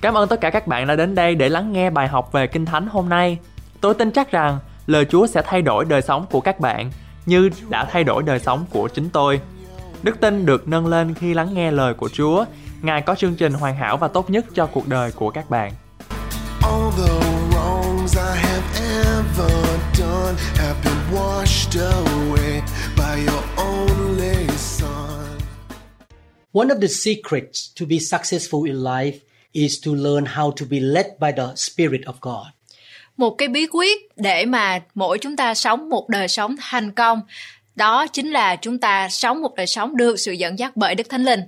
Cảm ơn tất cả các bạn đã đến đây để lắng nghe bài học về Kinh Thánh hôm nay. Tôi tin chắc rằng lời Chúa sẽ thay đổi đời sống của các bạn như đã thay đổi đời sống của chính tôi. Đức tin được nâng lên khi lắng nghe lời của Chúa. Ngài có chương trình hoàn hảo và tốt nhất cho cuộc đời của các bạn. All the wrongs I have ever done have been washed away by your only Son. One of the secrets to be successful in life is to learn how to be led by the Spirit of God. Một cái bí quyết để mà mỗi chúng ta sống một đời sống thành công đó chính là chúng ta sống một đời sống được sự dẫn dắt bởi Đức Thánh Linh.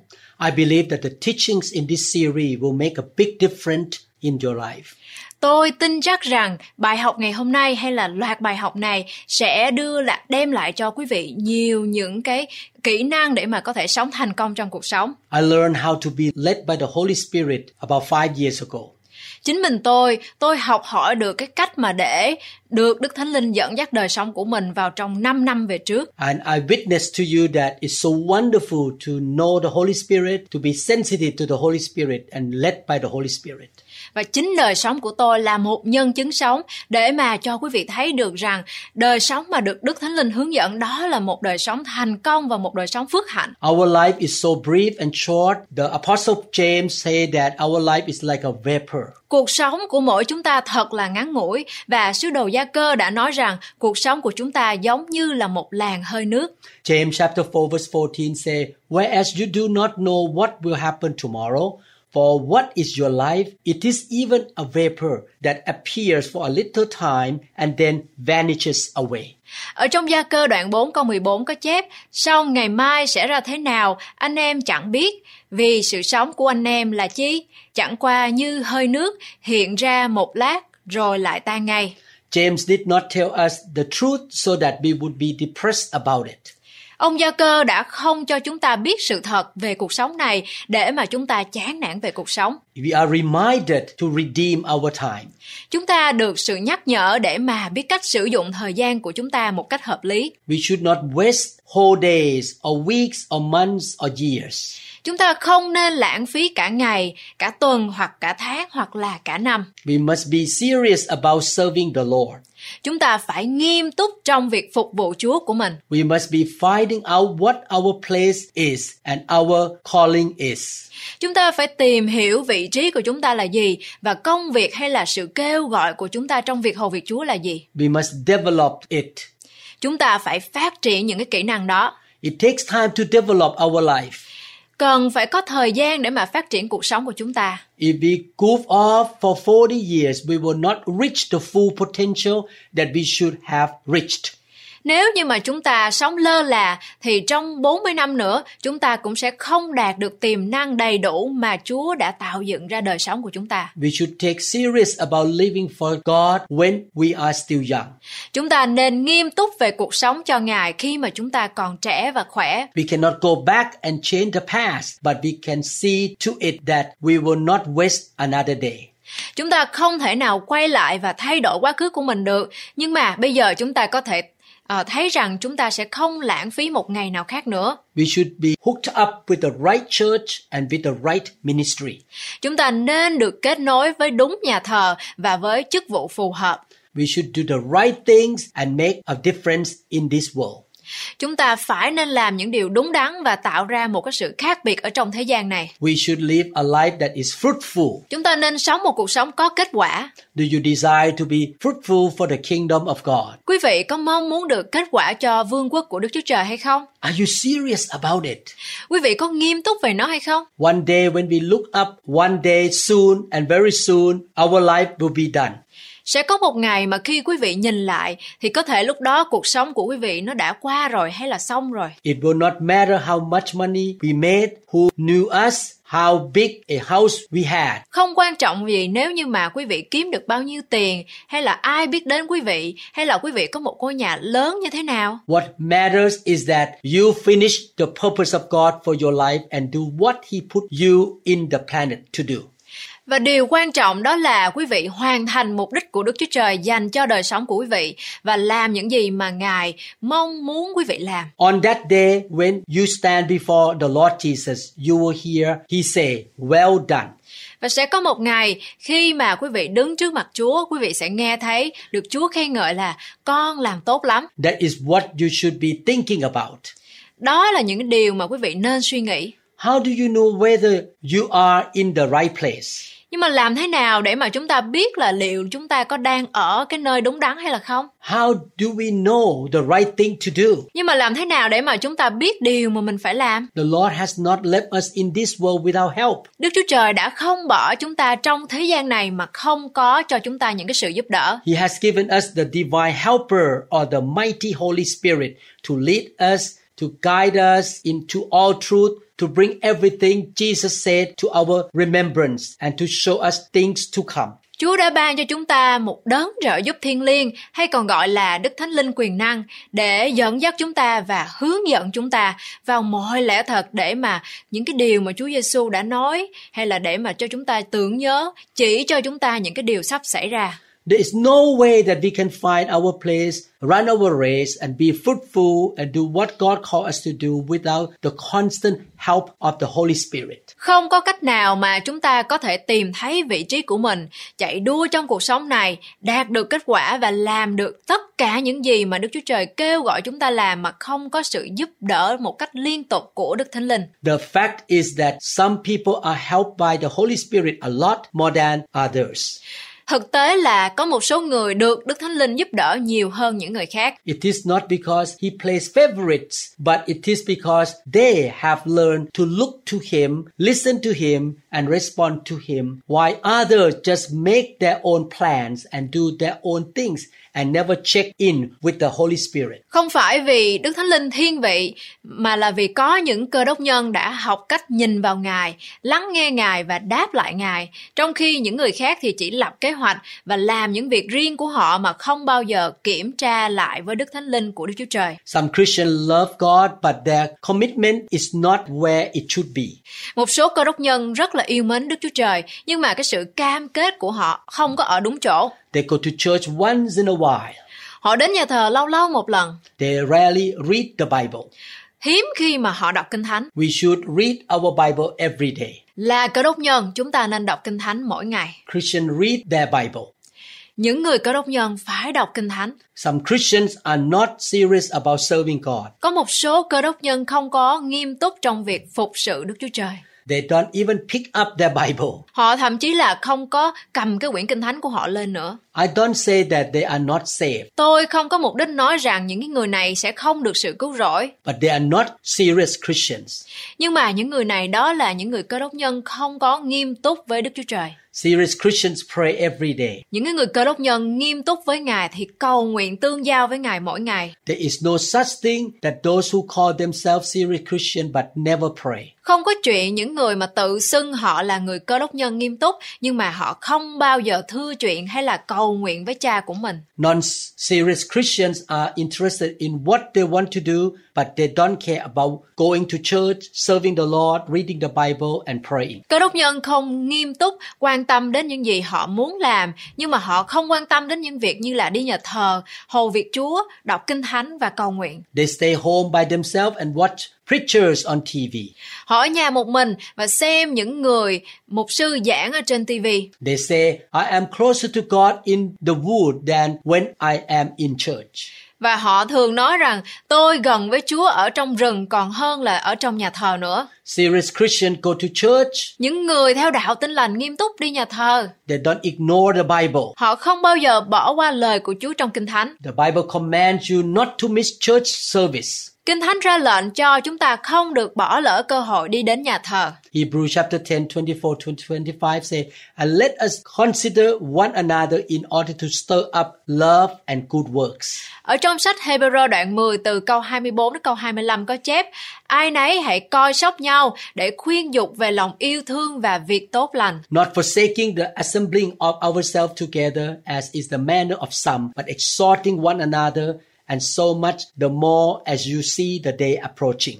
I believe that the teachings in this series will make a big difference in your life. Tôi tin chắc rằng bài học ngày hôm nay hay là loạt bài học này sẽ đưa lại đem lại cho quý vị nhiều những cái kỹ năng để mà có thể sống thành công trong cuộc sống. I learned how to be led by the Holy Spirit about five years ago. Chính mình tôi, tôi học hỏi được cái cách mà để được Đức Thánh Linh dẫn dắt đời sống của mình vào trong 5 năm về trước. And I witness to you that it's so wonderful to know the Holy Spirit, to be sensitive to the Holy Spirit and led by the Holy Spirit. Và chính đời sống của tôi là một nhân chứng sống để mà cho quý vị thấy được rằng đời sống mà được Đức Thánh Linh hướng dẫn đó là một đời sống thành công và một đời sống phước hạnh. Our life is so brief and short. The Apostle James said that our life is like a vapor. Cuộc sống của mỗi chúng ta thật là ngắn ngủi và sứ đồ gia cơ đã nói rằng cuộc sống của chúng ta giống như là một làn hơi nước. James chapter 4 verse 14 say, Whereas you do not know what will happen tomorrow, for what is your life? It is even a vapor that appears for a little time and then vanishes away. Ở trong gia cơ đoạn 4 câu 14 có chép, sau ngày mai sẽ ra thế nào, anh em chẳng biết, vì sự sống của anh em là chi? Chẳng qua như hơi nước hiện ra một lát rồi lại tan ngay. James did not tell us the truth so that we would be depressed about it. Ông Gia Cơ đã không cho chúng ta biết sự thật về cuộc sống này để mà chúng ta chán nản về cuộc sống. We are reminded to redeem our time. Chúng ta được sự nhắc nhở để mà biết cách sử dụng thời gian của chúng ta một cách hợp lý. We should not waste whole days or weeks or months or years. Chúng ta không nên lãng phí cả ngày, cả tuần hoặc cả tháng hoặc là cả năm. We must be serious about serving the Lord. Chúng ta phải nghiêm túc trong việc phục vụ Chúa của mình. We must be finding out what our place is and our calling is. Chúng ta phải tìm hiểu vị trí của chúng ta là gì và công việc hay là sự kêu gọi của chúng ta trong việc hầu việc Chúa là gì. We must develop it. Chúng ta phải phát triển những cái kỹ năng đó. It takes time to develop our life. Cần phải có thời gian để mà phát triển cuộc sống của chúng ta. If we goof off for 40 years, we will not reach the full potential that we should have reached. Nếu như mà chúng ta sống lơ là thì trong 40 năm nữa chúng ta cũng sẽ không đạt được tiềm năng đầy đủ mà Chúa đã tạo dựng ra đời sống của chúng ta. We should take serious about living for God when we are still young. Chúng ta nên nghiêm túc về cuộc sống cho Ngài khi mà chúng ta còn trẻ và khỏe. We cannot go back and change the past, but we can see to it that we will not waste another day. Chúng ta không thể nào quay lại và thay đổi quá khứ của mình được, nhưng mà bây giờ chúng ta có thể uh, thấy rằng chúng ta sẽ không lãng phí một ngày nào khác nữa. We should be hooked up with the right church and with the right ministry. Chúng ta nên được kết nối với đúng nhà thờ và với chức vụ phù hợp. We should do the right things and make a difference in this world. Chúng ta phải nên làm những điều đúng đắn và tạo ra một cái sự khác biệt ở trong thế gian này. We should live a life that is fruitful. Chúng ta nên sống một cuộc sống có kết quả. Do you desire to be fruitful for the kingdom of God? Quý vị có mong muốn được kết quả cho vương quốc của Đức Chúa Trời hay không? Are you serious about it? Quý vị có nghiêm túc về nó hay không? One day when we look up, one day soon and very soon, our life will be done. Sẽ có một ngày mà khi quý vị nhìn lại thì có thể lúc đó cuộc sống của quý vị nó đã qua rồi hay là xong rồi. It will not matter how much money we made, who knew us, how big a house we had. Không quan trọng gì nếu như mà quý vị kiếm được bao nhiêu tiền hay là ai biết đến quý vị hay là quý vị có một ngôi nhà lớn như thế nào. What matters is that you finish the purpose of God for your life and do what He put you in the planet to do. Và điều quan trọng đó là quý vị hoàn thành mục đích của Đức Chúa Trời dành cho đời sống của quý vị và làm những gì mà Ngài mong muốn quý vị làm. On that day, when you stand before the Lord Jesus, you will hear He say, Well done. Và sẽ có một ngày khi mà quý vị đứng trước mặt Chúa, quý vị sẽ nghe thấy được Chúa khen ngợi là con làm tốt lắm. That is what you should be thinking about. Đó là những điều mà quý vị nên suy nghĩ. How do you know whether you are in the right place? Nhưng mà làm thế nào để mà chúng ta biết là liệu chúng ta có đang ở cái nơi đúng đắn hay là không? How do we know the right thing to do? Nhưng mà làm thế nào để mà chúng ta biết điều mà mình phải làm? The Lord has not left us in this world without help. Đức Chúa Trời đã không bỏ chúng ta trong thế gian này mà không có cho chúng ta những cái sự giúp đỡ. He has given us the divine helper or the mighty Holy Spirit to lead us, to guide us into all truth, to bring everything Jesus said to our remembrance and to show us things to come. Chúa đã ban cho chúng ta một đấng trợ giúp thiên liêng hay còn gọi là Đức Thánh Linh quyền năng để dẫn dắt chúng ta và hướng dẫn chúng ta vào mọi lẽ thật để mà những cái điều mà Chúa Giêsu đã nói hay là để mà cho chúng ta tưởng nhớ, chỉ cho chúng ta những cái điều sắp xảy ra. There is no way that we can find our place, run our race, and be fruitful and do what God called us to do without the constant help of the Holy Spirit. Không có cách nào mà chúng ta có thể tìm thấy vị trí của mình, chạy đua trong cuộc sống này, đạt được kết quả và làm được tất cả những gì mà Đức Chúa Trời kêu gọi chúng ta làm mà không có sự giúp đỡ một cách liên tục của Đức Thánh Linh. The fact is that some people are helped by the Holy Spirit a lot more than others. Thực tế là có một số người được Đức Thánh Linh giúp đỡ nhiều hơn những người khác. It is not because he plays favorites, but it is because they have learned to look to him, listen to him, and respond to him, while others just make their own plans and do their own things and never check in with the Holy Spirit. Không phải vì Đức Thánh Linh thiên vị mà là vì có những cơ đốc nhân đã học cách nhìn vào Ngài, lắng nghe Ngài và đáp lại Ngài, trong khi những người khác thì chỉ lập kế hoạch và làm những việc riêng của họ mà không bao giờ kiểm tra lại với Đức Thánh Linh của Đức Chúa Trời. Some Christians love God, but their commitment is not where it should be. Một số cơ đốc nhân rất là yêu mến Đức Chúa Trời, nhưng mà cái sự cam kết của họ không có ở đúng chỗ. They go to church once in a while. Họ đến nhà thờ lâu lâu một lần, They rarely read the Bible. hiếm khi mà họ đọc kinh thánh. We should read our Bible every day. Là cơ đốc nhân, chúng ta nên đọc kinh thánh mỗi ngày. Christians read their Bible. Những người cơ đốc nhân phải đọc kinh thánh. Some Christians are not serious about serving God. Có một số cơ đốc nhân không có nghiêm túc trong việc phục sự Đức Chúa Trời. They don't even pick up their Bible. Họ thậm chí là không có cầm cái quyển kinh thánh của họ lên nữa. I don't say that they are not saved, Tôi không có mục đích nói rằng những cái người này sẽ không được sự cứu rỗi. but they are not serious Christians. Nhưng mà những người này đó là những người cơ đốc nhân không có nghiêm túc với Đức Chúa Trời. Serious Christians pray every day. Những cái người cơ đốc nhân nghiêm túc với Ngài thì cầu nguyện tương giao với Ngài mỗi ngày. There is no such thing that those who call themselves serious Christian but never pray. Không có chuyện những người mà tự xưng họ là người cơ đốc nhân nghiêm túc nhưng mà họ không bao giờ thư chuyện hay là cầu nguyện với cha của mình. Non-serious Christians are interested in what they want to do, but they don't care about going to church, serving the Lord, reading the Bible, and praying. Cơ đốc nhân không nghiêm túc quan tâm đến những gì họ muốn làm nhưng mà họ không quan tâm đến những việc như là đi nhà thờ, hầu việc Chúa, đọc kinh thánh và cầu nguyện. They stay home by themselves and watch preachers on TV. Họ ở nhà một mình và xem những người mục sư giảng ở trên TV. They say, I am closer to God in the wood than when I am in church. Và họ thường nói rằng tôi gần với Chúa ở trong rừng còn hơn là ở trong nhà thờ nữa. Serious Christians go to church. Những người theo đạo tin lành nghiêm túc đi nhà thờ. They don't ignore the Bible. Họ không bao giờ bỏ qua lời của Chúa trong Kinh Thánh. The Bible commands you not to miss church service. Kinh Thánh ra lệnh cho chúng ta không được bỏ lỡ cơ hội đi đến nhà thờ. Hebrews chapter 10, 24 to 25 say, And let us consider one another in order to stir up love and good works. Ở trong sách Hebrew đoạn 10 từ câu 24 đến câu 25 có chép Ai nấy hãy coi sóc nhau để khuyên dục về lòng yêu thương và việc tốt lành. Not forsaking the assembling of ourselves together as is the manner of some, but exhorting one another, and so much the more as you see the day approaching.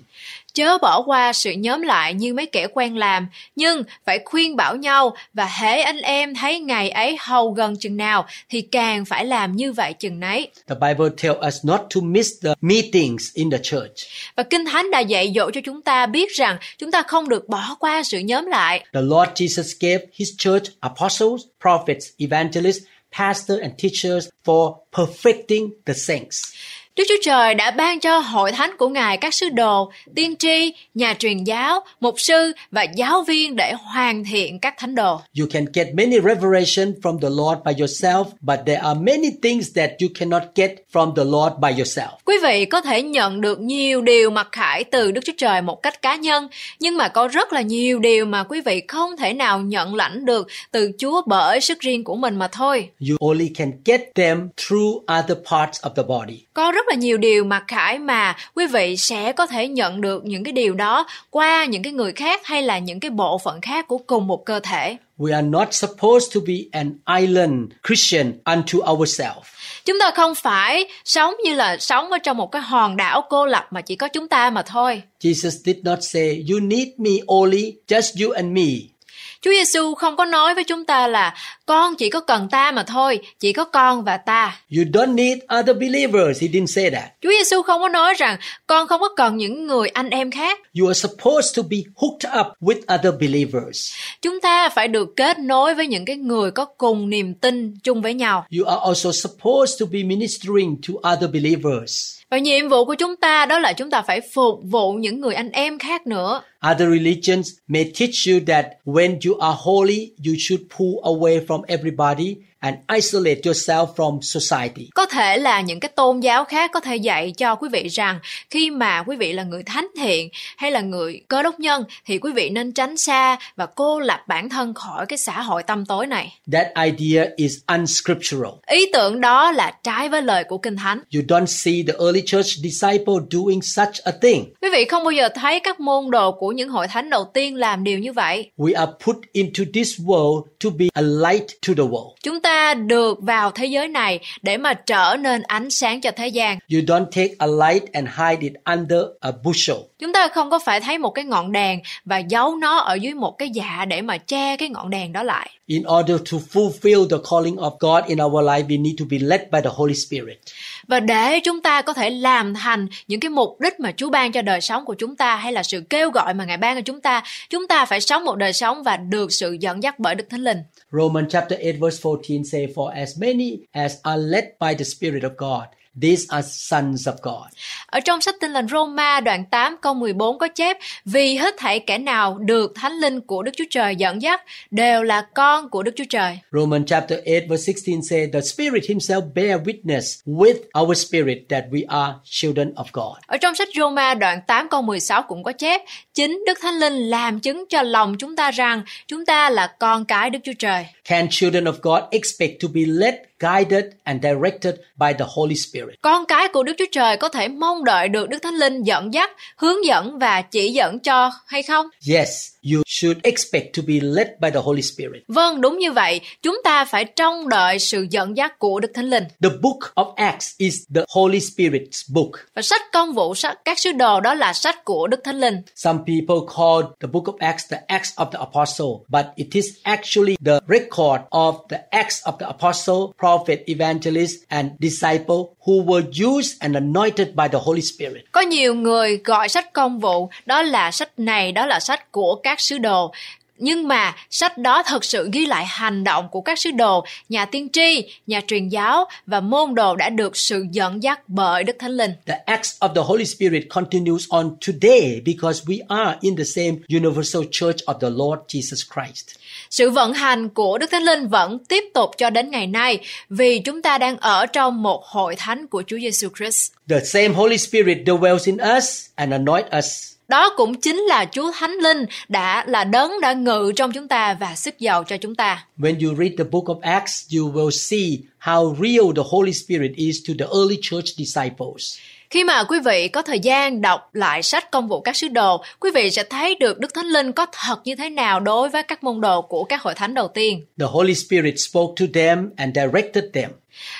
chớ bỏ qua sự nhóm lại như mấy kẻ quen làm, nhưng phải khuyên bảo nhau và hễ anh em thấy ngày ấy hầu gần chừng nào thì càng phải làm như vậy chừng nấy. The Bible tells us not to miss the meetings in the church. Và Kinh Thánh đã dạy dỗ cho chúng ta biết rằng chúng ta không được bỏ qua sự nhóm lại. The Lord Jesus gave his church apostles, prophets, evangelists, pastors, and teachers for perfecting the saints. Đức Chúa Trời đã ban cho hội thánh của Ngài các sứ đồ, tiên tri, nhà truyền giáo, mục sư và giáo viên để hoàn thiện các thánh đồ. You can get many revelation from the Lord by yourself, but there are many things that you cannot get from the Lord by yourself. Quý vị có thể nhận được nhiều điều mặc khải từ Đức Chúa Trời một cách cá nhân, nhưng mà có rất là nhiều điều mà quý vị không thể nào nhận lãnh được từ Chúa bởi sức riêng của mình mà thôi. You only can get them through other parts of the body. Có rất là nhiều điều mặc khải mà quý vị sẽ có thể nhận được những cái điều đó qua những cái người khác hay là những cái bộ phận khác của cùng một cơ thể. We are not supposed to be an island Christian unto ourselves. Chúng ta không phải sống như là sống ở trong một cái hòn đảo cô lập mà chỉ có chúng ta mà thôi. Jesus did not say, You need me only, just you and me. Chúa Giêsu không có nói với chúng ta là con chỉ có cần ta mà thôi, chỉ có con và ta. You don't need other believers. He didn't say that. Chúa Giêsu không có nói rằng con không có cần những người anh em khác. You are supposed to be hooked up with other believers. Chúng ta phải được kết nối với những cái người có cùng niềm tin chung với nhau. You are also supposed to be ministering to other believers. Và nhiệm vụ của chúng ta đó là chúng ta phải phục vụ những người anh em khác nữa. Other religions may teach you that when you are holy, you should pull away from everybody and isolate yourself from society. Có thể là những cái tôn giáo khác có thể dạy cho quý vị rằng khi mà quý vị là người thánh thiện hay là người cơ đốc nhân thì quý vị nên tránh xa và cô lập bản thân khỏi cái xã hội tâm tối này. That idea is unscriptural. Ý tưởng đó là trái với lời của Kinh Thánh. You don't see the early church disciple doing such a thing. Quý vị không bao giờ thấy các môn đồ của những hội thánh đầu tiên làm điều như vậy. We are put into this world to be a light to the world. Chúng ta được vào thế giới này để mà trở nên ánh sáng cho thế gian. You don't take a light and hide it under a bushel. Chúng ta không có phải thấy một cái ngọn đèn và giấu nó ở dưới một cái dạ để mà che cái ngọn đèn đó lại. In order to fulfill the calling of God in our life, we need to be led by the Holy Spirit. Và để chúng ta có thể làm thành những cái mục đích mà Chúa ban cho đời sống của chúng ta hay là sự kêu gọi mà Ngài ban cho chúng ta, chúng ta phải sống một đời sống và được sự dẫn dắt bởi Đức Thánh Linh. Romans chapter 8 verse 14 say, For as many as are led by the Spirit of God, these are sons of God. Ở trong sách Tin lành Roma đoạn 8 câu 14 có chép Vì hết thảy kẻ nào được Thánh Linh của Đức Chúa Trời dẫn dắt đều là con của Đức Chúa Trời. Romans chapter 8 verse 16 say, The Spirit himself bear witness with our spirit that we are children of God. Ở trong sách Roma đoạn 8 câu 16 cũng có chép Chính Đức Thánh Linh làm chứng cho lòng chúng ta rằng chúng ta là con cái Đức Chúa Trời. Can children of God expect to be led, guided, and directed by the Holy Spirit? Con cái của Đức Chúa Trời có thể mong đợi được Đức Thánh Linh dẫn dắt, hướng dẫn và chỉ dẫn cho hay không? Yes, you should expect to be led by the Holy Spirit. Vâng, đúng như vậy. Chúng ta phải trông đợi sự dẫn dắt của Đức Thánh Linh. The book of Acts is the Holy Spirit's book. Và sách công vụ sách các sứ đồ đó là sách của Đức Thánh Linh. Some people call the book of Acts the Acts of the Apostle, but it is actually the record of the Acts of the Apostle, prophet, evangelist, and disciple who were used and anointed by the Holy Spirit. Có nhiều người gọi sách công vụ đó là sách này, đó là sách của các sứ đồ. Nhưng mà sách đó thực sự ghi lại hành động của các sứ đồ, nhà tiên tri, nhà truyền giáo và môn đồ đã được sự dẫn dắt bởi Đức Thánh Linh. The acts of the Holy Spirit continues on today because we are in the same universal church of the Lord Jesus Christ. Sự vận hành của Đức Thánh Linh vẫn tiếp tục cho đến ngày nay vì chúng ta đang ở trong một hội thánh của Chúa Giêsu Christ. The same Holy Spirit dwells in us and anoint us. Đó cũng chính là Chúa Thánh Linh đã là đấng đã ngự trong chúng ta và sức giàu cho chúng ta. When you read the book of Acts, you will see how real the Holy Spirit is to the early church disciples. Khi mà quý vị có thời gian đọc lại sách công vụ các sứ đồ, quý vị sẽ thấy được Đức Thánh Linh có thật như thế nào đối với các môn đồ của các hội thánh đầu tiên. The Holy Spirit spoke to them and directed them.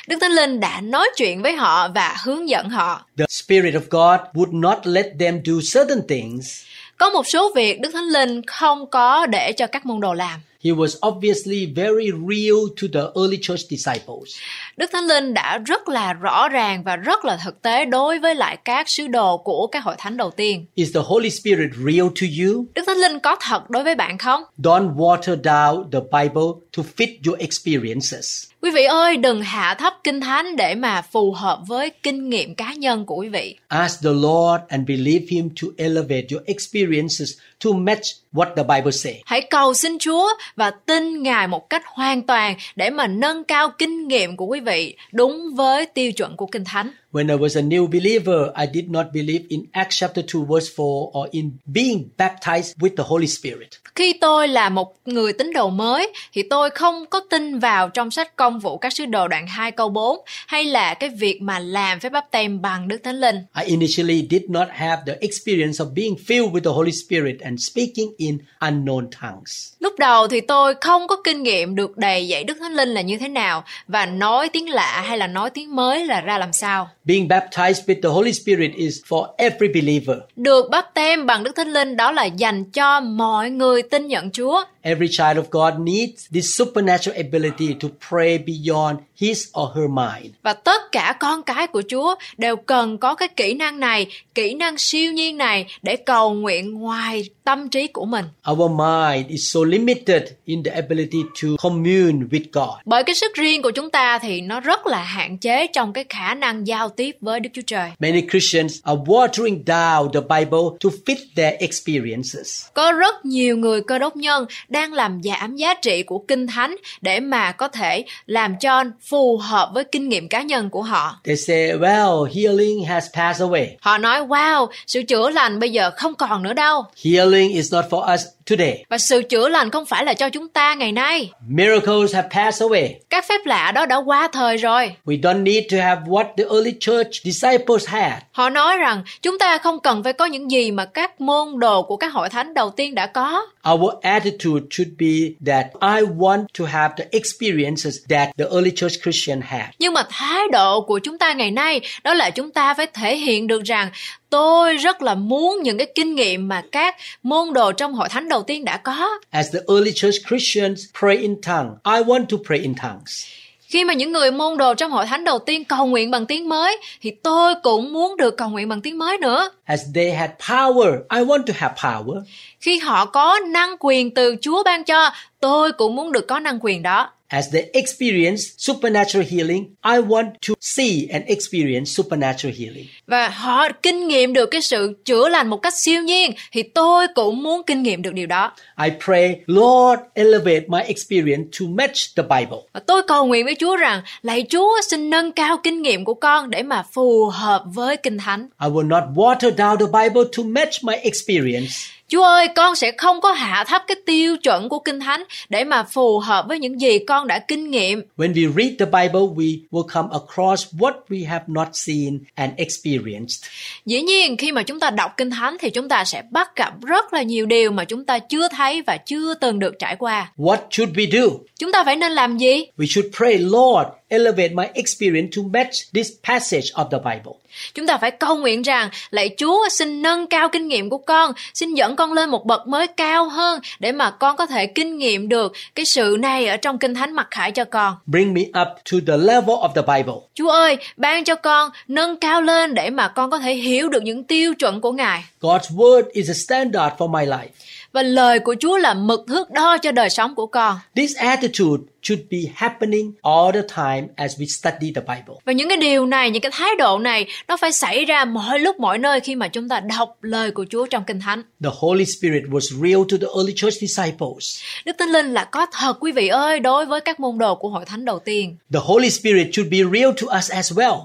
Đức Thánh Linh đã nói chuyện với họ và hướng dẫn họ. The Spirit of God would not let them do certain things. Có một số việc Đức Thánh Linh không có để cho các môn đồ làm. He was obviously very real to the early church disciples. Đức Thánh Linh đã rất là rõ ràng và rất là thực tế đối với lại các sứ đồ của các hội thánh đầu tiên. Is the Holy Spirit real to you? Đức Thánh Linh có thật đối với bạn không? Don't water down the Bible to fit your experiences. Quý vị ơi, đừng hạ thấp kinh thánh để mà phù hợp với kinh nghiệm cá nhân của quý vị. Ask the Lord and believe Him to elevate your experiences to match what the Bible says. Hãy cầu xin Chúa và tin Ngài một cách hoàn toàn để mà nâng cao kinh nghiệm của quý vị đúng với tiêu chuẩn của Kinh Thánh. When I was a new believer, I did not believe in Acts chapter 2 verse 4 or in being baptized with the Holy Spirit. Khi tôi là một người tín đồ mới thì tôi không có tin vào trong sách công vụ các sứ đồ đoạn 2 câu 4 hay là cái việc mà làm phép báp tem bằng Đức Thánh Linh. I initially did not have the experience of being filled with the Holy Spirit and speaking in unknown tongues. Lúc đầu thì tôi không có kinh nghiệm được đầy dạy Đức Thánh Linh là như thế nào và nói tiếng lạ hay là nói tiếng mới là ra làm sao. Being baptized with the Holy Spirit is for every believer. Được báp tem bằng Đức Thánh Linh đó là dành cho mọi người tin nhận Chúa. Every child of God needs this supernatural ability to pray beyond his or her mind. Và tất cả con cái của Chúa đều cần có cái kỹ năng này, kỹ năng siêu nhiên này để cầu nguyện ngoài tâm trí của mình. Our mind is so limited in the ability to commune with God. Bởi cái sức riêng của chúng ta thì nó rất là hạn chế trong cái khả năng giao tiếp với Đức Chúa Trời. Many Christians are watering down the Bible to fit their experiences. Có rất nhiều người cơ đốc nhân đang làm giảm giá trị của Kinh Thánh để mà có thể làm cho phù hợp với kinh nghiệm cá nhân của họ. They say, well, healing has passed away. Họ nói wow, sự chữa lành bây giờ không còn nữa đâu. Healing is not for us today. Và sự chữa lành không phải là cho chúng ta ngày nay. Miracles have passed away. Các phép lạ đó đã qua thời rồi. We don't need to have what the early church disciples had. Họ nói rằng chúng ta không cần phải có những gì mà các môn đồ của các hội thánh đầu tiên đã có. Our attitude should be that I want to have the experiences that the early church Christian had. Nhưng mà thái độ của chúng ta ngày nay đó là chúng ta phải thể hiện được rằng tôi rất là muốn những cái kinh nghiệm mà các môn đồ trong hội thánh đầu tiên đã có. As the early church Christians pray in tongues, I want to pray in tongues. Khi mà những người môn đồ trong hội thánh đầu tiên cầu nguyện bằng tiếng mới thì tôi cũng muốn được cầu nguyện bằng tiếng mới nữa. As they had power, I want to have power. Khi họ có năng quyền từ Chúa ban cho, tôi cũng muốn được có năng quyền đó. As they experience supernatural healing, I want to see and experience supernatural healing. Và họ kinh nghiệm được cái sự chữa lành một cách siêu nhiên thì tôi cũng muốn kinh nghiệm được điều đó. I pray, Lord, elevate my experience to match the Bible. Và tôi cầu nguyện với Chúa rằng lạy Chúa xin nâng cao kinh nghiệm của con để mà phù hợp với Kinh Thánh. I will not water down the Bible to match my experience. Chúa ơi, con sẽ không có hạ thấp cái tiêu chuẩn của Kinh Thánh để mà phù hợp với những gì con đã kinh nghiệm. When we read the Bible, we will come across what we have not seen and experienced. Dĩ nhiên, khi mà chúng ta đọc Kinh Thánh thì chúng ta sẽ bắt gặp rất là nhiều điều mà chúng ta chưa thấy và chưa từng được trải qua. What should we do? Chúng ta phải nên làm gì? We should pray, Lord, elevate my experience to match this passage of the Bible. Chúng ta phải cầu nguyện rằng lạy Chúa xin nâng cao kinh nghiệm của con, xin dẫn con lên một bậc mới cao hơn để mà con có thể kinh nghiệm được cái sự này ở trong Kinh Thánh mặc khải cho con. Bring me up to the level of the Bible. Chúa ơi, ban cho con nâng cao lên để mà con có thể hiểu được những tiêu chuẩn của Ngài. God's word is a standard for my life. Và lời của Chúa là mực thước đo cho đời sống của con. This attitude should be happening all the time as we study the Bible. Và những cái điều này, những cái thái độ này nó phải xảy ra mọi lúc mọi nơi khi mà chúng ta đọc lời của Chúa trong Kinh Thánh. The Holy Spirit was real to the early church disciples. Đức Thánh Linh là có thật quý vị ơi đối với các môn đồ của hội thánh đầu tiên. The Holy Spirit should be real to us as well.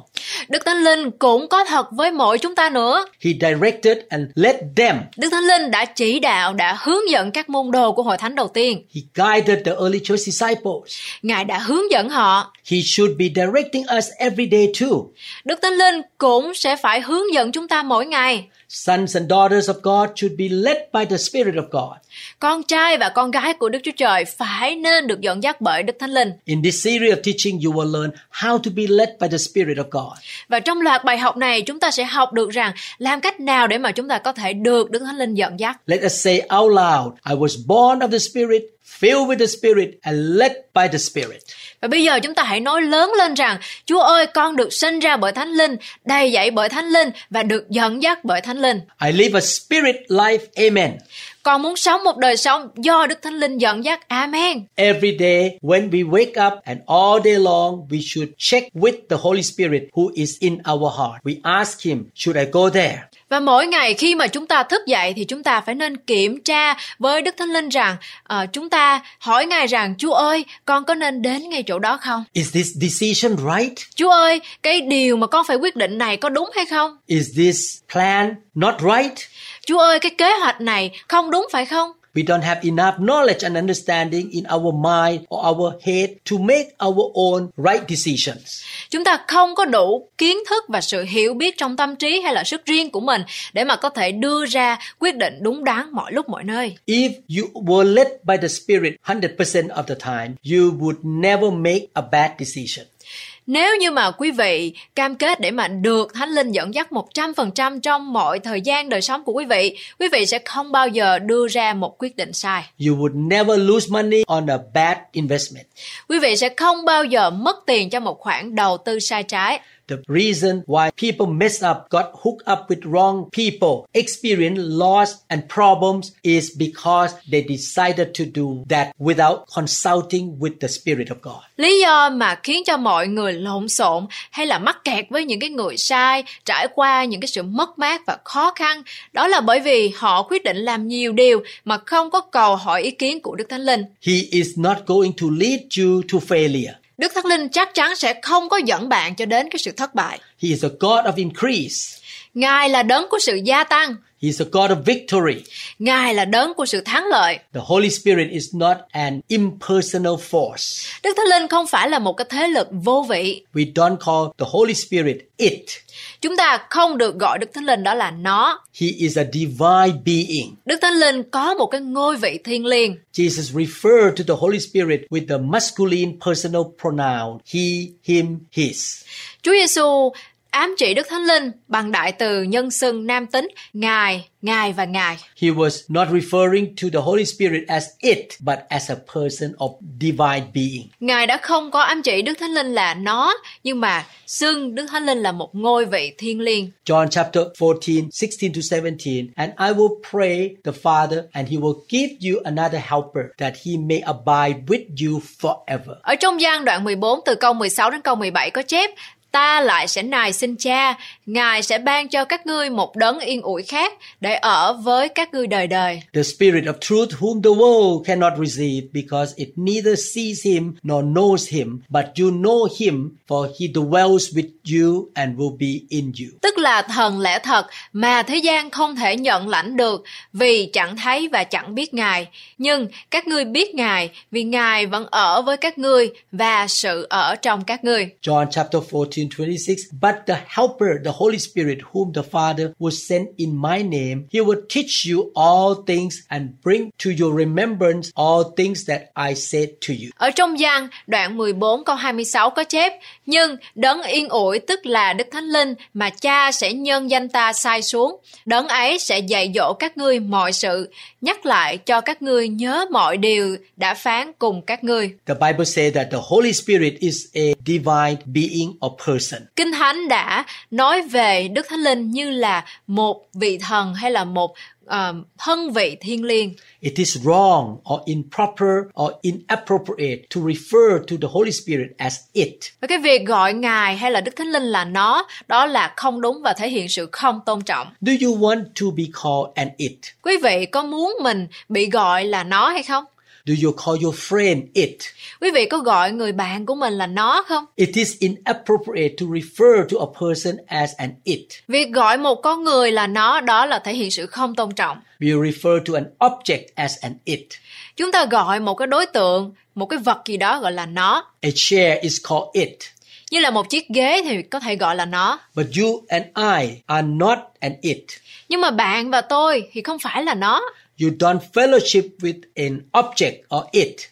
Đức Thánh Linh cũng có thật với mỗi chúng ta nữa. He directed and led them. Đức Thánh Linh đã chỉ đạo, đã đã hướng dẫn các môn đồ của hội thánh đầu tiên. He guided the early church disciples. Ngài đã hướng dẫn họ. He should be directing us every day too. Đức Thánh Linh cũng sẽ phải hướng dẫn chúng ta mỗi ngày. Sons and daughters of God should be led by the Spirit of God. Con trai và con gái của Đức Chúa Trời phải nên được dẫn dắt bởi Đức Thánh Linh. In this series of teaching, you will learn how to be led by the Spirit of God. Và trong loạt bài học này chúng ta sẽ học được rằng làm cách nào để mà chúng ta có thể được Đức Thánh Linh dẫn dắt. Let us say out loud, I was born of the Spirit, filled with the Spirit, and led by the Spirit. Và bây giờ chúng ta hãy nói lớn lên rằng Chúa ơi con được sinh ra bởi Thánh Linh, đầy dẫy bởi Thánh Linh và được dẫn dắt bởi Thánh Linh. I live a spirit life. Amen. Con muốn sống một đời sống do Đức Thánh Linh dẫn dắt. Amen. Every day when we wake up and all day long, we should check with the Holy Spirit who is in our heart. We ask Him, should I go there? Và mỗi ngày khi mà chúng ta thức dậy thì chúng ta phải nên kiểm tra với Đức Thánh Linh rằng ờ, chúng ta hỏi Ngài rằng Chúa ơi con có nên đến ngay chỗ đó không? Is this decision right? Chúa ơi cái điều mà con phải quyết định này có đúng hay không? Is this plan not right? Chúa ơi cái kế hoạch này không đúng phải không? We don't have enough knowledge and understanding in our mind or our head to make our own right decisions. Chúng ta không có đủ kiến thức và sự hiểu biết trong tâm trí hay là sức riêng của mình để mà có thể đưa ra quyết định đúng đắn mọi lúc mọi nơi. If you were led by the Spirit 100% of the time, you would never make a bad decision. Nếu như mà quý vị cam kết để mà được Thánh Linh dẫn dắt 100% trong mọi thời gian đời sống của quý vị, quý vị sẽ không bao giờ đưa ra một quyết định sai. You would never lose money on a bad investment. Quý vị sẽ không bao giờ mất tiền cho một khoản đầu tư sai trái. The reason why people mess up, got hooked up with wrong people, experience loss and problems is because they decided to do that without consulting with the Spirit of God. Lý do mà khiến cho mọi người lộn xộn hay là mắc kẹt với những cái người sai, trải qua những cái sự mất mát và khó khăn, đó là bởi vì họ quyết định làm nhiều điều mà không có cầu hỏi ý kiến của Đức Thánh Linh. He is not going to lead you to failure. Đức Thánh Linh chắc chắn sẽ không có dẫn bạn cho đến cái sự thất bại. He is a God of increase. Ngài là đấng của sự gia tăng, He is a God of victory. Ngài là đấng của sự thắng lợi. The Holy Spirit is not an impersonal force. Đức Thánh Linh không phải là một cái thế lực vô vị. We don't call the Holy Spirit it. Chúng ta không được gọi Đức Thánh Linh đó là nó. He is a divine being. Đức Thánh Linh có một cái ngôi vị thiêng liêng. Jesus referred to the Holy Spirit with the masculine personal pronoun he, him, his. Chúa Giêsu ám chỉ Đức Thánh Linh bằng đại từ nhân xưng nam tính Ngài, Ngài và Ngài. He was not referring to the Holy Spirit as it, but as a person of divine being. Ngài đã không có ám chỉ Đức Thánh Linh là nó, nhưng mà xưng Đức Thánh Linh là một ngôi vị thiêng liêng. John chapter 14, 16 to 17. And I will pray the Father, and he will give you another helper, that he may abide with you forever. Ở trong gian đoạn 14 từ câu 16 đến câu 17 có chép Ta lại sẽ nài xin cha, Ngài sẽ ban cho các ngươi một đấng yên ủi khác để ở với các ngươi đời đời. The Spirit of truth, whom the world cannot receive, because it neither sees him nor knows him, but you know him, for he dwells with you and will be in you. Tức là thần lẽ thật mà thế gian không thể nhận lãnh được vì chẳng thấy và chẳng biết Ngài. Nhưng các ngươi biết Ngài vì Ngài vẫn ở với các ngươi và sự ở trong các ngươi. John chapter 14, 26. But the Helper, the Holy Spirit, whom the Father will send in my name, he will teach you all things and bring to your remembrance all things that I said to you. Ở trong gian đoạn 14 câu 26 có chép Nhưng đấng yên ủi tức là Đức Thánh Linh mà cha sẽ nhân danh ta sai xuống. Đấng ấy sẽ dạy dỗ các ngươi mọi sự, nhắc lại cho các ngươi nhớ mọi điều đã phán cùng các ngươi. The Bible says that the Holy Spirit is a divine being or person. Kinh Thánh đã nói về Đức Thánh Linh như là một vị thần hay là một uh, thân vị thiên liêng. It is wrong or improper or inappropriate to refer to the Holy Spirit as it. Và cái việc gọi Ngài hay là Đức Thánh Linh là nó, đó là không đúng và thể hiện sự không tôn trọng. Do you want to be called an it? Quý vị có muốn mình bị gọi là nó hay không? Do you call your friend it? Quý vị có gọi người bạn của mình là nó không? It is inappropriate to refer to a person as an it. Việc gọi một con người là nó đó là thể hiện sự không tôn trọng. We refer to an object as an it. Chúng ta gọi một cái đối tượng, một cái vật gì đó gọi là nó. A chair is called it. Như là một chiếc ghế thì có thể gọi là nó. But you and I are not an it. Nhưng mà bạn và tôi thì không phải là nó. You don't fellowship with an object or it.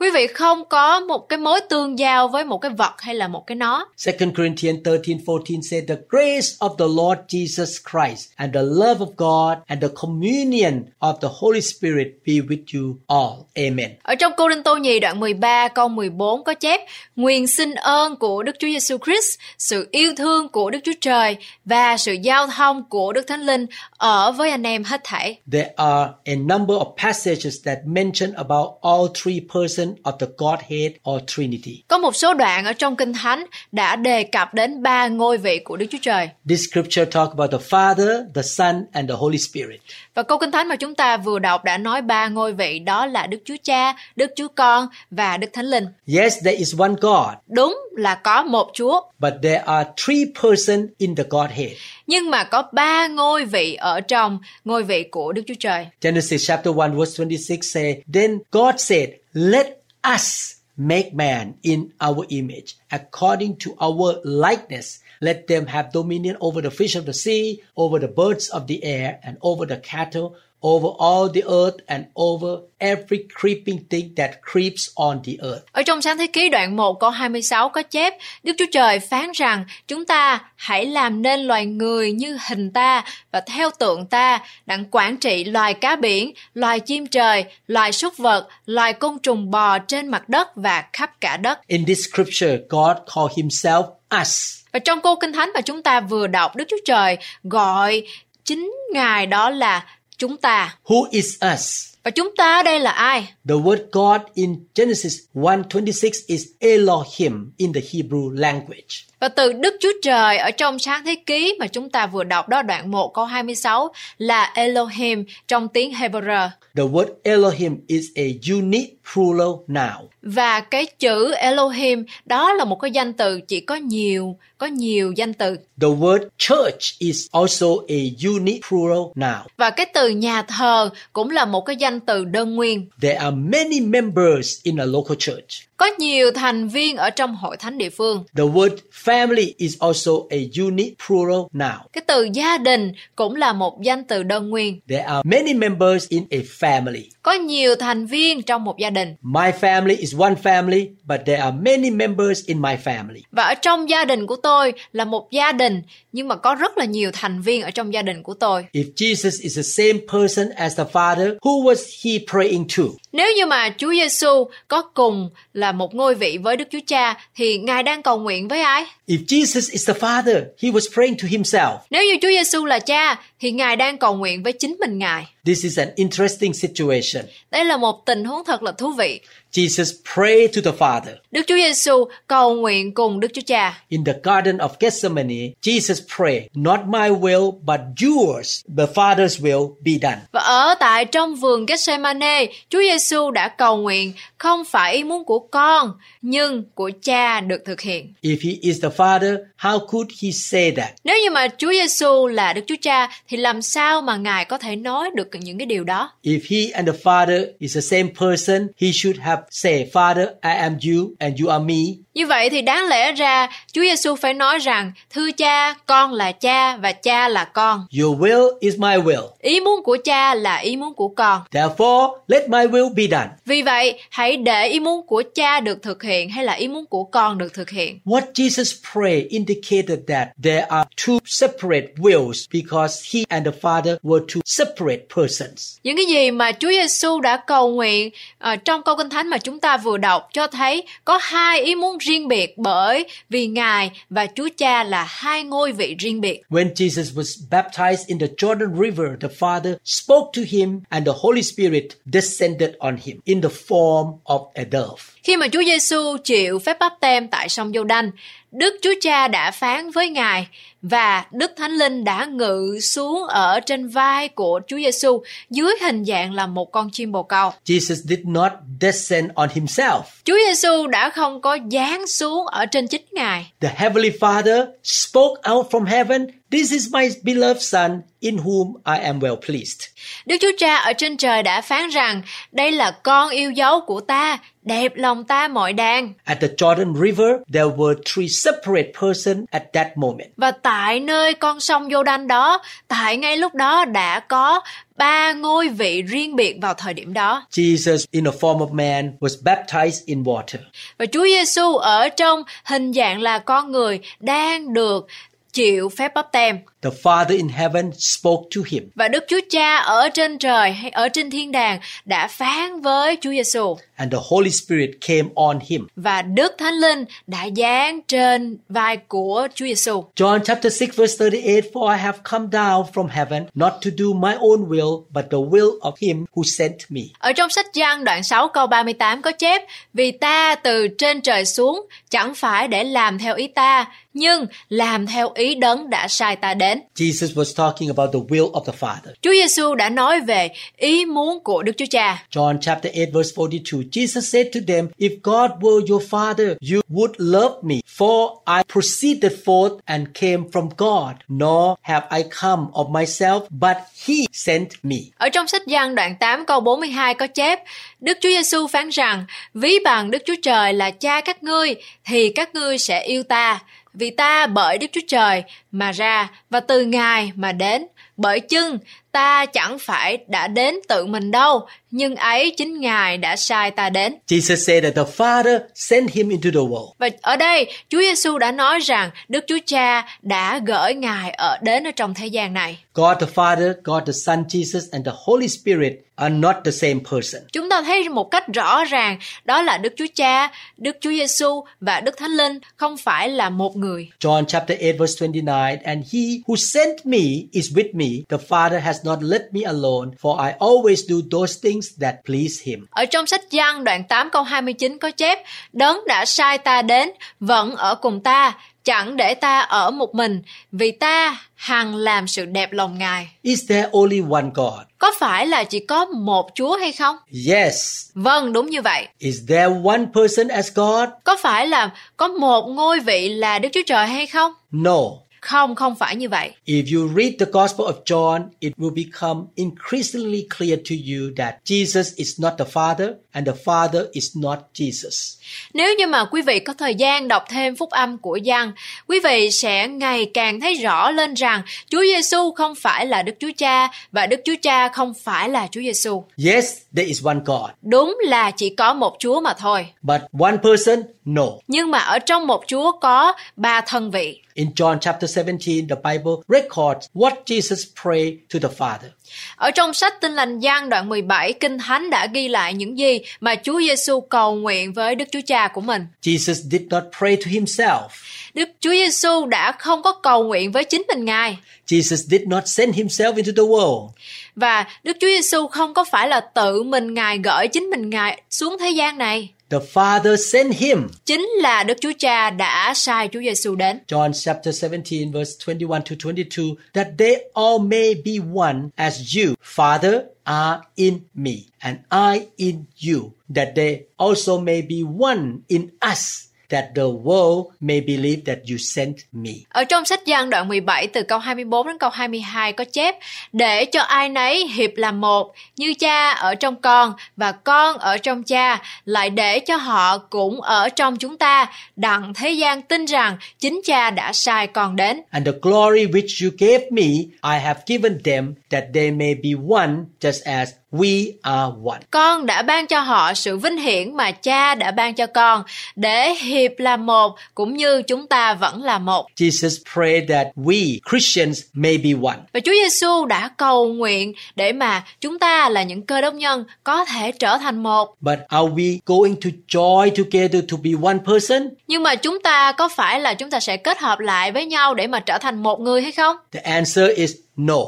Quý vị không có một cái mối tương giao với một cái vật hay là một cái nó. 2 Corinthians 13:14 said the grace of the Lord Jesus Christ and the love of God and the communion of the Holy Spirit be with you all. Amen. Ở trong Cô Đinh Tô Nhì đoạn 13 câu 14 có chép Nguyện xin ơn của Đức Chúa Giêsu Christ, sự yêu thương của Đức Chúa Trời và sự giao thông của Đức Thánh Linh ở với anh em hết thảy. There are a number of passages that mention about all three persons of the Godhead or Trinity. Có một số đoạn ở trong Kinh Thánh đã đề cập đến ba ngôi vị của Đức Chúa Trời. This scripture talk about the Father, the Son, and the Holy Spirit. Và câu Kinh Thánh mà chúng ta vừa đọc đã nói ba ngôi vị đó là Đức Chúa Cha, Đức Chúa Con và Đức Thánh Linh. Yes, there is one God, Đúng là có một Chúa, but there are three persons in the Godhead. nhưng mà có ba ngôi vị ở trong ngôi vị của Đức Chúa Trời. Genesis chapter 1 verse 26 say, Then God said, Let us make man in our image, according to our likeness. Let them have dominion over the fish of the sea, over the birds of the air, and over the cattle, over all the earth, and over every creeping thing that creeps on the earth. Ở trong sáng thế ký đoạn 1 câu 26 có chép Đức Chúa Trời phán rằng chúng ta hãy làm nên loài người như hình ta và theo tượng ta đặng quản trị loài cá biển, loài chim trời, loài súc vật, loài côn trùng bò trên mặt đất và khắp cả đất. In this scripture, God called himself us. Và trong câu Kinh Thánh mà chúng ta vừa đọc Đức Chúa Trời gọi chính Ngài đó là chúng ta. Who is us? Và chúng ta đây là ai? The word God in Genesis 1:26 is Elohim in the Hebrew language. Và từ Đức Chúa Trời ở trong sáng thế ký mà chúng ta vừa đọc đó đoạn 1 câu 26 là Elohim trong tiếng Hebrew. The word Elohim is a unique plural noun. Và cái chữ Elohim đó là một cái danh từ chỉ có nhiều, có nhiều danh từ. The word church is also a unique plural noun. Và cái từ nhà thờ cũng là một cái danh từ đơn nguyên. There are many members in a local church. Có nhiều thành viên ở trong hội thánh địa phương. The word family is also a unique plural noun. Cái từ gia đình cũng là một danh từ đơn nguyên. There are many members in a family. Có nhiều thành viên trong một gia đình. My family is one family, but there are many members in my family. Và ở trong gia đình của tôi là một gia đình, nhưng mà có rất là nhiều thành viên ở trong gia đình của tôi. If Jesus is the same person as the Father, who was he praying to? Nếu như mà Chúa Giêsu có cùng là một ngôi vị với Đức Chúa Cha thì Ngài đang cầu nguyện với ai? If Jesus is the Father, he was praying to himself. Nếu như Chúa Giêsu là Cha thì Ngài đang cầu nguyện với chính mình Ngài. This is an interesting situation. Đây là một tình huống thật là thú vị. Jesus prayed to the Father. Đức Chúa Giêsu cầu nguyện cùng Đức Chúa Cha. In the Garden of Gethsemane, Jesus prayed, Not my will, but yours, the Father's will be done. Và ở tại trong vườn Gethsemane, Chúa Giêsu đã cầu nguyện không phải ý muốn của con, nhưng của Cha được thực hiện. If he is the Father, how could he say that? Nếu như mà Chúa Giêsu là Đức Chúa Cha thì làm sao mà Ngài có thể nói được những cái điều đó? If he and the Father is the same person, he should have said, Father, I am you and you are me. Như vậy thì đáng lẽ ra Chúa Giêsu phải nói rằng thưa cha, con là cha và cha là con. Your will is my will. Ý muốn của cha là ý muốn của con. Therefore, let my will be done. Vì vậy, hãy để ý muốn của cha được thực hiện hay là ý muốn của con được thực hiện. What Jesus prayed indicated that there are two separate wills because he and the Father were two separate persons. Những cái gì mà Chúa Giêsu đã cầu nguyện ờ, trong câu kinh thánh mà chúng ta vừa đọc cho thấy có hai ý muốn riêng riêng biệt bởi vì Ngài và Chúa Cha là hai ngôi vị riêng biệt. When Jesus was baptized in the Jordan River, the Father spoke to him and the Holy Spirit descended on him in the form of a dove. Khi mà Chúa Giêsu chịu phép báp tem tại sông Giô Đanh, Đức Chúa Cha đã phán với Ngài và Đức Thánh Linh đã ngự xuống ở trên vai của Chúa Giêsu dưới hình dạng là một con chim bồ câu. Jesus did not descend on himself. Chúa Giêsu đã không có giáng xuống ở trên chính Ngài. The Heavenly Father spoke out from heaven, This is my beloved Son, in whom I am well pleased. Đức Chúa Cha ở trên trời đã phán rằng đây là con yêu dấu của ta, đẹp lòng ta mọi đàn. At the Jordan River, there were three separate persons at that moment. Và tại nơi con sông Giô-đanh đó, tại ngay lúc đó đã có ba ngôi vị riêng biệt vào thời điểm đó. Jesus, in the form of man, was baptized in water. Và Chúa Giêsu ở trong hình dạng là con người đang được chịu phép bắp tem. The Father in heaven spoke to him. Và Đức Chúa Cha ở trên trời hay ở trên thiên đàng đã phán với Chúa Giêsu and the Holy Spirit came on him. và Đức Thánh Linh đã giáng trên vai của Chúa Giêsu. John chapter 6 verse 38 For I have come down from heaven not to do my own will but the will of him who sent me. Ở trong sách Giăng đoạn 6 câu 38 có chép Vì ta từ trên trời xuống chẳng phải để làm theo ý ta nhưng làm theo ý đấng đã sai ta đến. Jesus was talking about the will of the Father. Chúa Giêsu đã nói về ý muốn của Đức Chúa Cha. John chapter 8 verse 42 Jesus said to them if God were your father you would love me for I proceeded forth and came from God nor have I come of myself but he sent me. Ở trong sách Giăng đoạn 8 câu 42 có chép Đức Chúa Giêsu phán rằng ví bằng Đức Chúa Trời là cha các ngươi thì các ngươi sẽ yêu ta vì ta bởi Đức Chúa Trời mà ra và từ Ngài mà đến. Bởi chưng ta chẳng phải đã đến tự mình đâu nhưng ấy chính Ngài đã sai ta đến Jesus said that the Father sent him into the world. và ở đây Chúa Giêsu đã nói rằng Đức Chúa Cha đã gửi Ngài ở đến ở trong thế gian này God the Father, God the Son Jesus, and the Holy Spirit are not the same person. Chúng ta thấy một cách rõ ràng đó là Đức Chúa Cha, Đức Chúa Giêsu và Đức Thánh Linh không phải là một người. John chapter 8 verse 29 And he who sent me is with me. The Father has not left me alone, for I always do those things that please him. Ở trong sách Giăng đoạn 8 câu 29 có chép Đấng đã sai ta đến vẫn ở cùng ta chẳng để ta ở một mình vì ta hằng làm sự đẹp lòng Ngài. Is there only one God? Có phải là chỉ có một Chúa hay không? Yes. Vâng, đúng như vậy. Is there one person as God? Có phải là có một ngôi vị là Đức Chúa Trời hay không? No. Không, không phải như vậy. If you read the Gospel of John, it will become increasingly clear to you that Jesus is not the Father and the Father is not Jesus. Nếu như mà quý vị có thời gian đọc thêm phúc âm của Giăng, quý vị sẽ ngày càng thấy rõ lên rằng Chúa Giêsu không phải là Đức Chúa Cha và Đức Chúa Cha không phải là Chúa Giêsu. Yes, there is one God, Đúng là chỉ có một Chúa mà thôi. but one person? No. Nhưng mà ở trong một Chúa có ba thân vị. In John chapter 17, the Bible records what Jesus prayed to the Father. Ở trong sách Tin lành Giăng đoạn 17, Kinh Thánh đã ghi lại những gì mà Chúa Giêsu cầu nguyện với Đức Chúa Cha của mình. Jesus did not pray to himself. Đức Chúa Giêsu đã không có cầu nguyện với chính mình Ngài. Jesus did not send himself into the world. Và Đức Chúa Giêsu không có phải là tự mình Ngài gửi chính mình Ngài xuống thế gian này. The Father sent him. Chính là Đức Chúa Cha đã sai Chúa Giêsu đến. John chapter 17 verse 21 to 22 that they all may be one as you father are in me and I in you that they also may be one in us that the world may believe that you sent me. Ở trong sách Giăng đoạn 17 từ câu 24 đến câu 22 có chép Để cho ai nấy hiệp làm một Như cha ở trong con và con ở trong cha Lại để cho họ cũng ở trong chúng ta Đặng thế gian tin rằng chính cha đã sai con đến And the glory which you gave me, I have given them that they may be one just as we are one. Con đã ban cho họ sự vinh hiển mà cha đã ban cho con Để hiệp làm một cũng như chúng ta vẫn là một Jesus prayed that we Christians may be one. Và Chúa Giêsu đã cầu nguyện để mà chúng ta là những cơ đốc nhân có thể trở thành một. But are we going to join together to be one person? Nhưng mà chúng ta có phải là chúng ta sẽ kết hợp lại với nhau để mà trở thành một người hay không? The answer is no.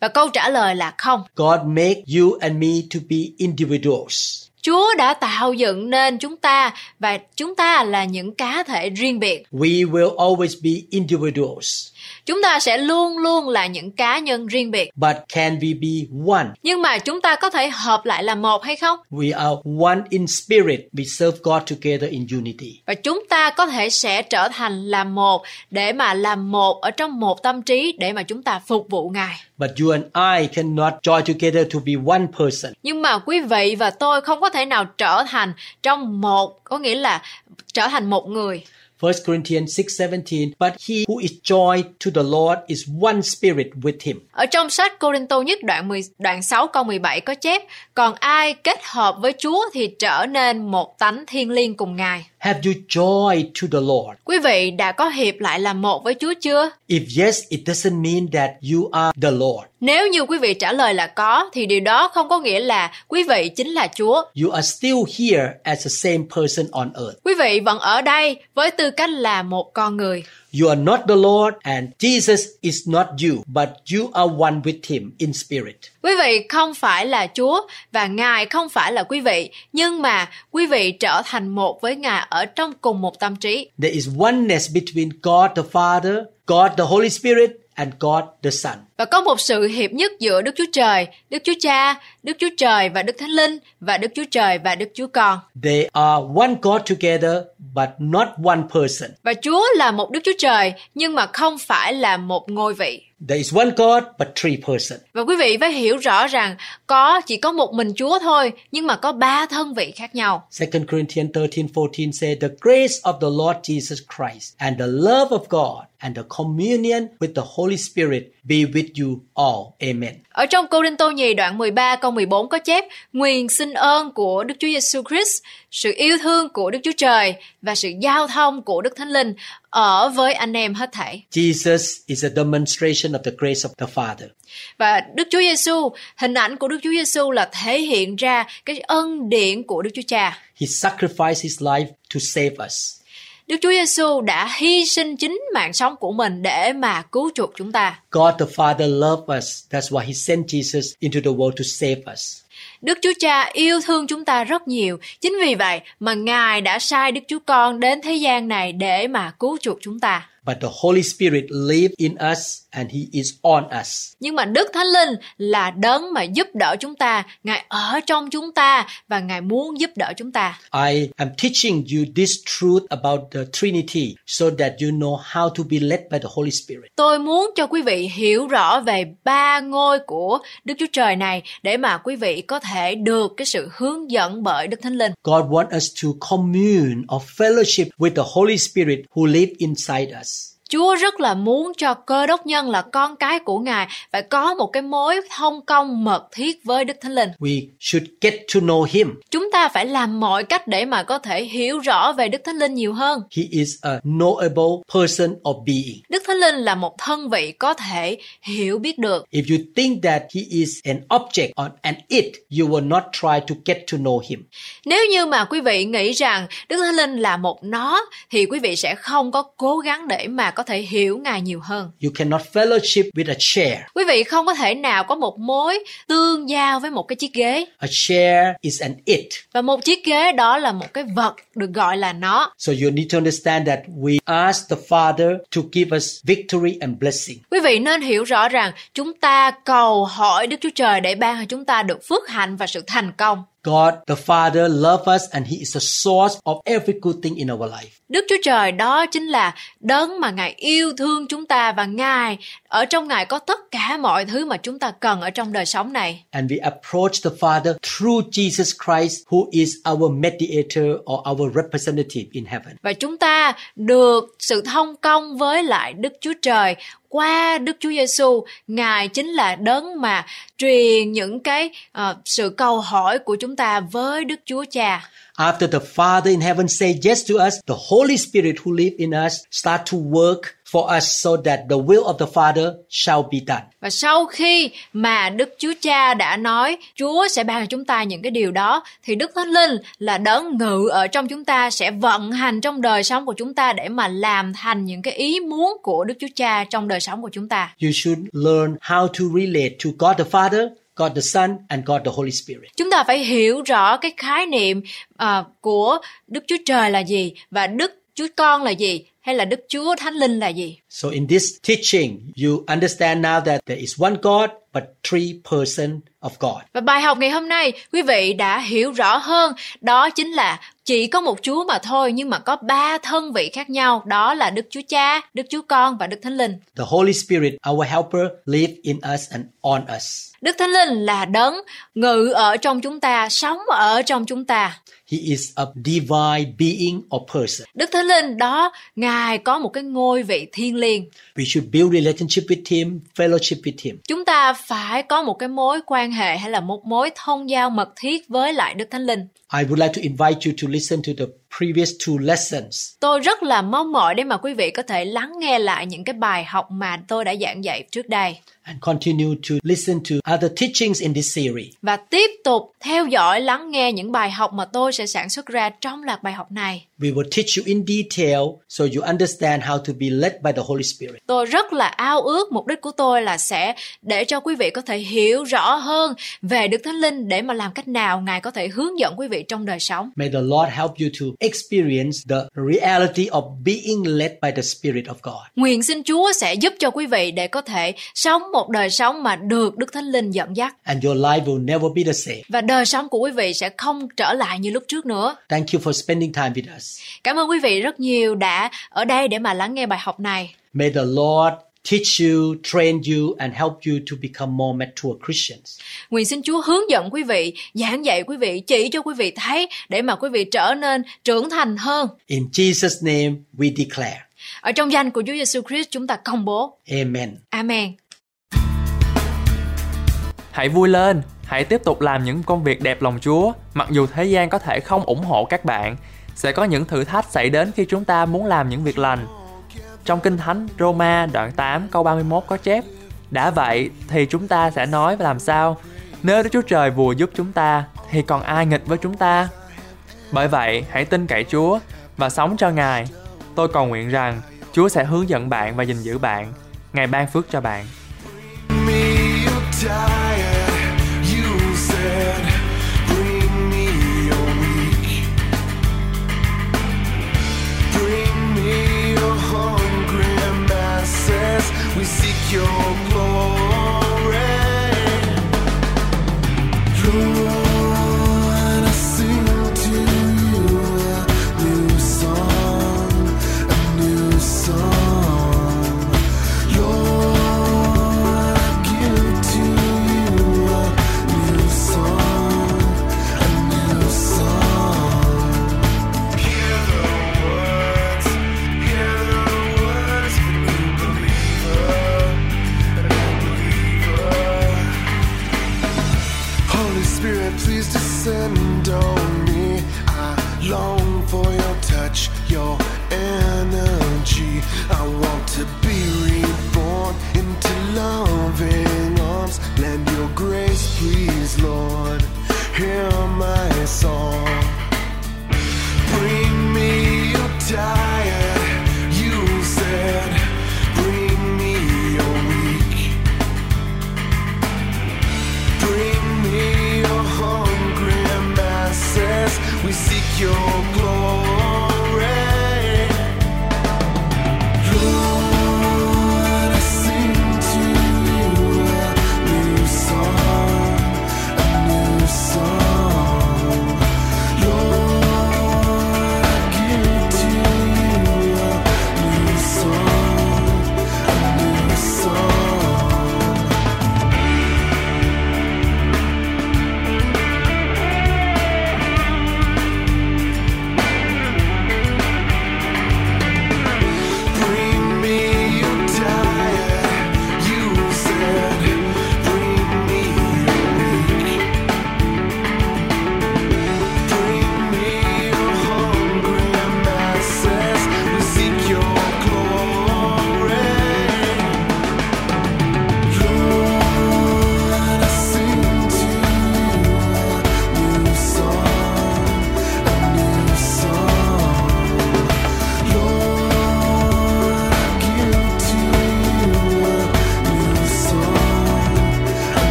Và câu trả lời là không. God made you and me to be individuals. Chúa đã tạo dựng nên chúng ta và chúng ta là những cá thể riêng biệt. We will always be individuals. Chúng ta sẽ luôn luôn là những cá nhân riêng biệt. But can we be one? Nhưng mà chúng ta có thể hợp lại là một hay không? We are one in spirit. We serve God together in unity. Và chúng ta có thể sẽ trở thành là một để mà làm một ở trong một tâm trí để mà chúng ta phục vụ Ngài. But you and I cannot join together to be one person. Nhưng mà quý vị và tôi không có thể nào trở thành trong một, có nghĩa là trở thành một người. 1 Corinthians 6:17 But he who is joined to the Lord is one spirit with him. Ở trong sách Corinto nhất đoạn 10, đoạn 6 câu 17 có chép Còn ai kết hợp với Chúa thì trở nên một tánh thiên liêng cùng Ngài. Have you joy to the Lord? Quý vị đã có hiệp lại làm một với Chúa chưa? If yes, it doesn't mean that you are the Lord. Nếu như quý vị trả lời là có thì điều đó không có nghĩa là quý vị chính là Chúa. You are still here as the same person on earth. Quý vị vẫn ở đây với tư cách là một con người. You are not the Lord and Jesus is not you, but you are one with him in spirit. Quý vị không phải là Chúa và Ngài không phải là quý vị, nhưng mà quý vị trở thành một với Ngài ở trong cùng một tâm trí. There is oneness between God the Father, God the Holy Spirit, and God the Son. Và có một sự hiệp nhất giữa Đức Chúa Trời, Đức Chúa Cha, Đức Chúa Trời và Đức Thánh Linh và Đức Chúa Trời và Đức Chúa Con. They are one God together, but not one person. Và Chúa là một Đức Chúa Trời nhưng mà không phải là một ngôi vị. There is one God, but three persons. Và quý vị phải hiểu rõ rằng có chỉ có một mình Chúa thôi, nhưng mà có ba thân vị khác nhau. 2 Corinthians 13:14 say the grace of the Lord Jesus Christ and the love of God and the communion with the Holy Spirit be with you all. Amen. Ở trong Cô Đinh Tô Nhì đoạn 13 câu 14 có chép Nguyện xin ơn của Đức Chúa Giêsu Christ, sự yêu thương của Đức Chúa Trời và sự giao thông của Đức Thánh Linh ở với anh em hết thảy. Jesus is a demonstration of the grace of the Father. Và Đức Chúa Giêsu, hình ảnh của Đức Chúa Giêsu là thể hiện ra cái ân điển của Đức Chúa Cha. He sacrificed his life to save us. Đức Chúa Giêsu đã hy sinh chính mạng sống của mình để mà cứu chuộc chúng ta. God the Father loved us. That's why he sent Jesus into the world to save us. Đức Chúa Cha yêu thương chúng ta rất nhiều. Chính vì vậy mà Ngài đã sai Đức Chúa Con đến thế gian này để mà cứu chuộc chúng ta. But the Holy Spirit lives in us and he is on us. Nhưng mà Đức Thánh Linh là đấng mà giúp đỡ chúng ta, Ngài ở trong chúng ta và Ngài muốn giúp đỡ chúng ta. I am teaching you this truth about the Trinity so that you know how to be led by the Holy Spirit. Tôi muốn cho quý vị hiểu rõ về ba ngôi của Đức Chúa Trời này để mà quý vị có thể được cái sự hướng dẫn bởi Đức Thánh Linh. God wants us to commune or fellowship with the Holy Spirit who lives inside us. Chúa rất là muốn cho cơ đốc nhân là con cái của Ngài phải có một cái mối thông công mật thiết với Đức Thánh Linh. We should get to know him. Chúng ta phải làm mọi cách để mà có thể hiểu rõ về Đức Thánh Linh nhiều hơn. He is a knowable person or being. Đức Thánh Linh là một thân vị có thể hiểu biết được. If you think that he is an object or an it, you will not try to get to know him. Nếu như mà quý vị nghĩ rằng Đức Thánh Linh là một nó thì quý vị sẽ không có cố gắng để mà có thể hiểu Ngài nhiều hơn. You cannot fellowship with a chair. Quý vị không có thể nào có một mối tương giao với một cái chiếc ghế A chair is an it. và một chiếc ghế đó là một cái vật được gọi là nó. So you need to understand that we ask the Father to give us victory and blessing. Quý vị nên hiểu rõ rằng chúng ta cầu hỏi Đức Chúa Trời để ban cho chúng ta được phước hạnh và sự thành công. God the Father loves us and He is the source of every good thing in our life. Đức Chúa Trời đó chính là đấng mà Ngài yêu thương chúng ta và Ngài ở trong Ngài có tất cả mọi thứ mà chúng ta cần ở trong đời sống này. And we approach the Father through Jesus Christ, who is our mediator or our representative in heaven. Và chúng ta được sự thông công với lại Đức Chúa Trời qua Đức Chúa Giêsu, Ngài chính là đấng mà truyền những cái uh, sự câu hỏi của chúng ta với Đức Chúa Cha. After the Father in heaven say yes to us, the Holy Spirit who lives in us start to work for us so that the will of the Father shall be done. Và sau khi mà Đức Chúa Cha đã nói Chúa sẽ ban cho chúng ta những cái điều đó thì Đức Thánh Linh là đấng ngự ở trong chúng ta sẽ vận hành trong đời sống của chúng ta để mà làm thành những cái ý muốn của Đức Chúa Cha trong đời sống của chúng ta. You should learn how to relate to God the Father, God the Son, and God the Holy Spirit. Chúng ta phải hiểu rõ cái khái niệm à, của Đức Chúa Trời là gì và Đức Chúa Con là gì hay là Đức Chúa Thánh Linh là gì. So in this teaching, you understand now that there is one God, but three person of God. Và bài học ngày hôm nay, quý vị đã hiểu rõ hơn, đó chính là chỉ có một Chúa mà thôi nhưng mà có ba thân vị khác nhau, đó là Đức Chúa Cha, Đức Chúa Con và Đức Thánh Linh. The Holy Spirit, our helper, live in us and on us. Đức Thánh Linh là đấng ngự ở trong chúng ta, sống ở trong chúng ta. He is a divine being or person. Đức Thánh Linh đó, Ngài có một cái ngôi vị thiên liêng. We should build relationship with him, fellowship with him. Chúng ta phải có một cái mối quan hệ hay là một mối thông giao mật thiết với lại Đức Thánh Linh. I would like to invite you to listen to the previous two lessons. Tôi rất là mong mỏi để mà quý vị có thể lắng nghe lại những cái bài học mà tôi đã giảng dạy trước đây and continue to listen to other teachings in this series. và tiếp tục theo dõi lắng nghe những bài học mà tôi sẽ sản xuất ra trong loạt bài học này. We will teach you in detail so you understand how to be led by the Holy Spirit. Tôi rất là ao ước mục đích của tôi là sẽ để cho quý vị có thể hiểu rõ hơn về Đức Thánh Linh để mà làm cách nào Ngài có thể hướng dẫn quý vị trong đời sống. May the Lord help you to experience the reality of being led by the Spirit of God. Nguyện xin Chúa sẽ giúp cho quý vị để có thể sống một đời sống mà được Đức Thánh Linh dẫn dắt And your life will never be the same. và đời sống của quý vị sẽ không trở lại như lúc trước nữa. Thank you for spending time with us. Cảm ơn quý vị rất nhiều đã ở đây để mà lắng nghe bài học này. May the Lord teach you, train you, and help you to become more mature Christians. Nguyện xin Chúa hướng dẫn quý vị, giảng dạy quý vị, chỉ cho quý vị thấy để mà quý vị trở nên trưởng thành hơn. In Jesus' name we declare. Ở trong danh của Chúa Giêsu Christ chúng ta công bố. Amen. Amen. Hãy vui lên, hãy tiếp tục làm những công việc đẹp lòng Chúa, mặc dù thế gian có thể không ủng hộ các bạn. Sẽ có những thử thách xảy đến khi chúng ta muốn làm những việc lành. Trong Kinh Thánh, Roma đoạn 8 câu 31 có chép, Đã vậy thì chúng ta sẽ nói và làm sao? Nếu Đức Chúa Trời vừa giúp chúng ta, thì còn ai nghịch với chúng ta? Bởi vậy, hãy tin cậy Chúa và sống cho Ngài. Tôi cầu nguyện rằng Chúa sẽ hướng dẫn bạn và gìn giữ bạn. Ngài ban phước cho bạn. me We seek your glory.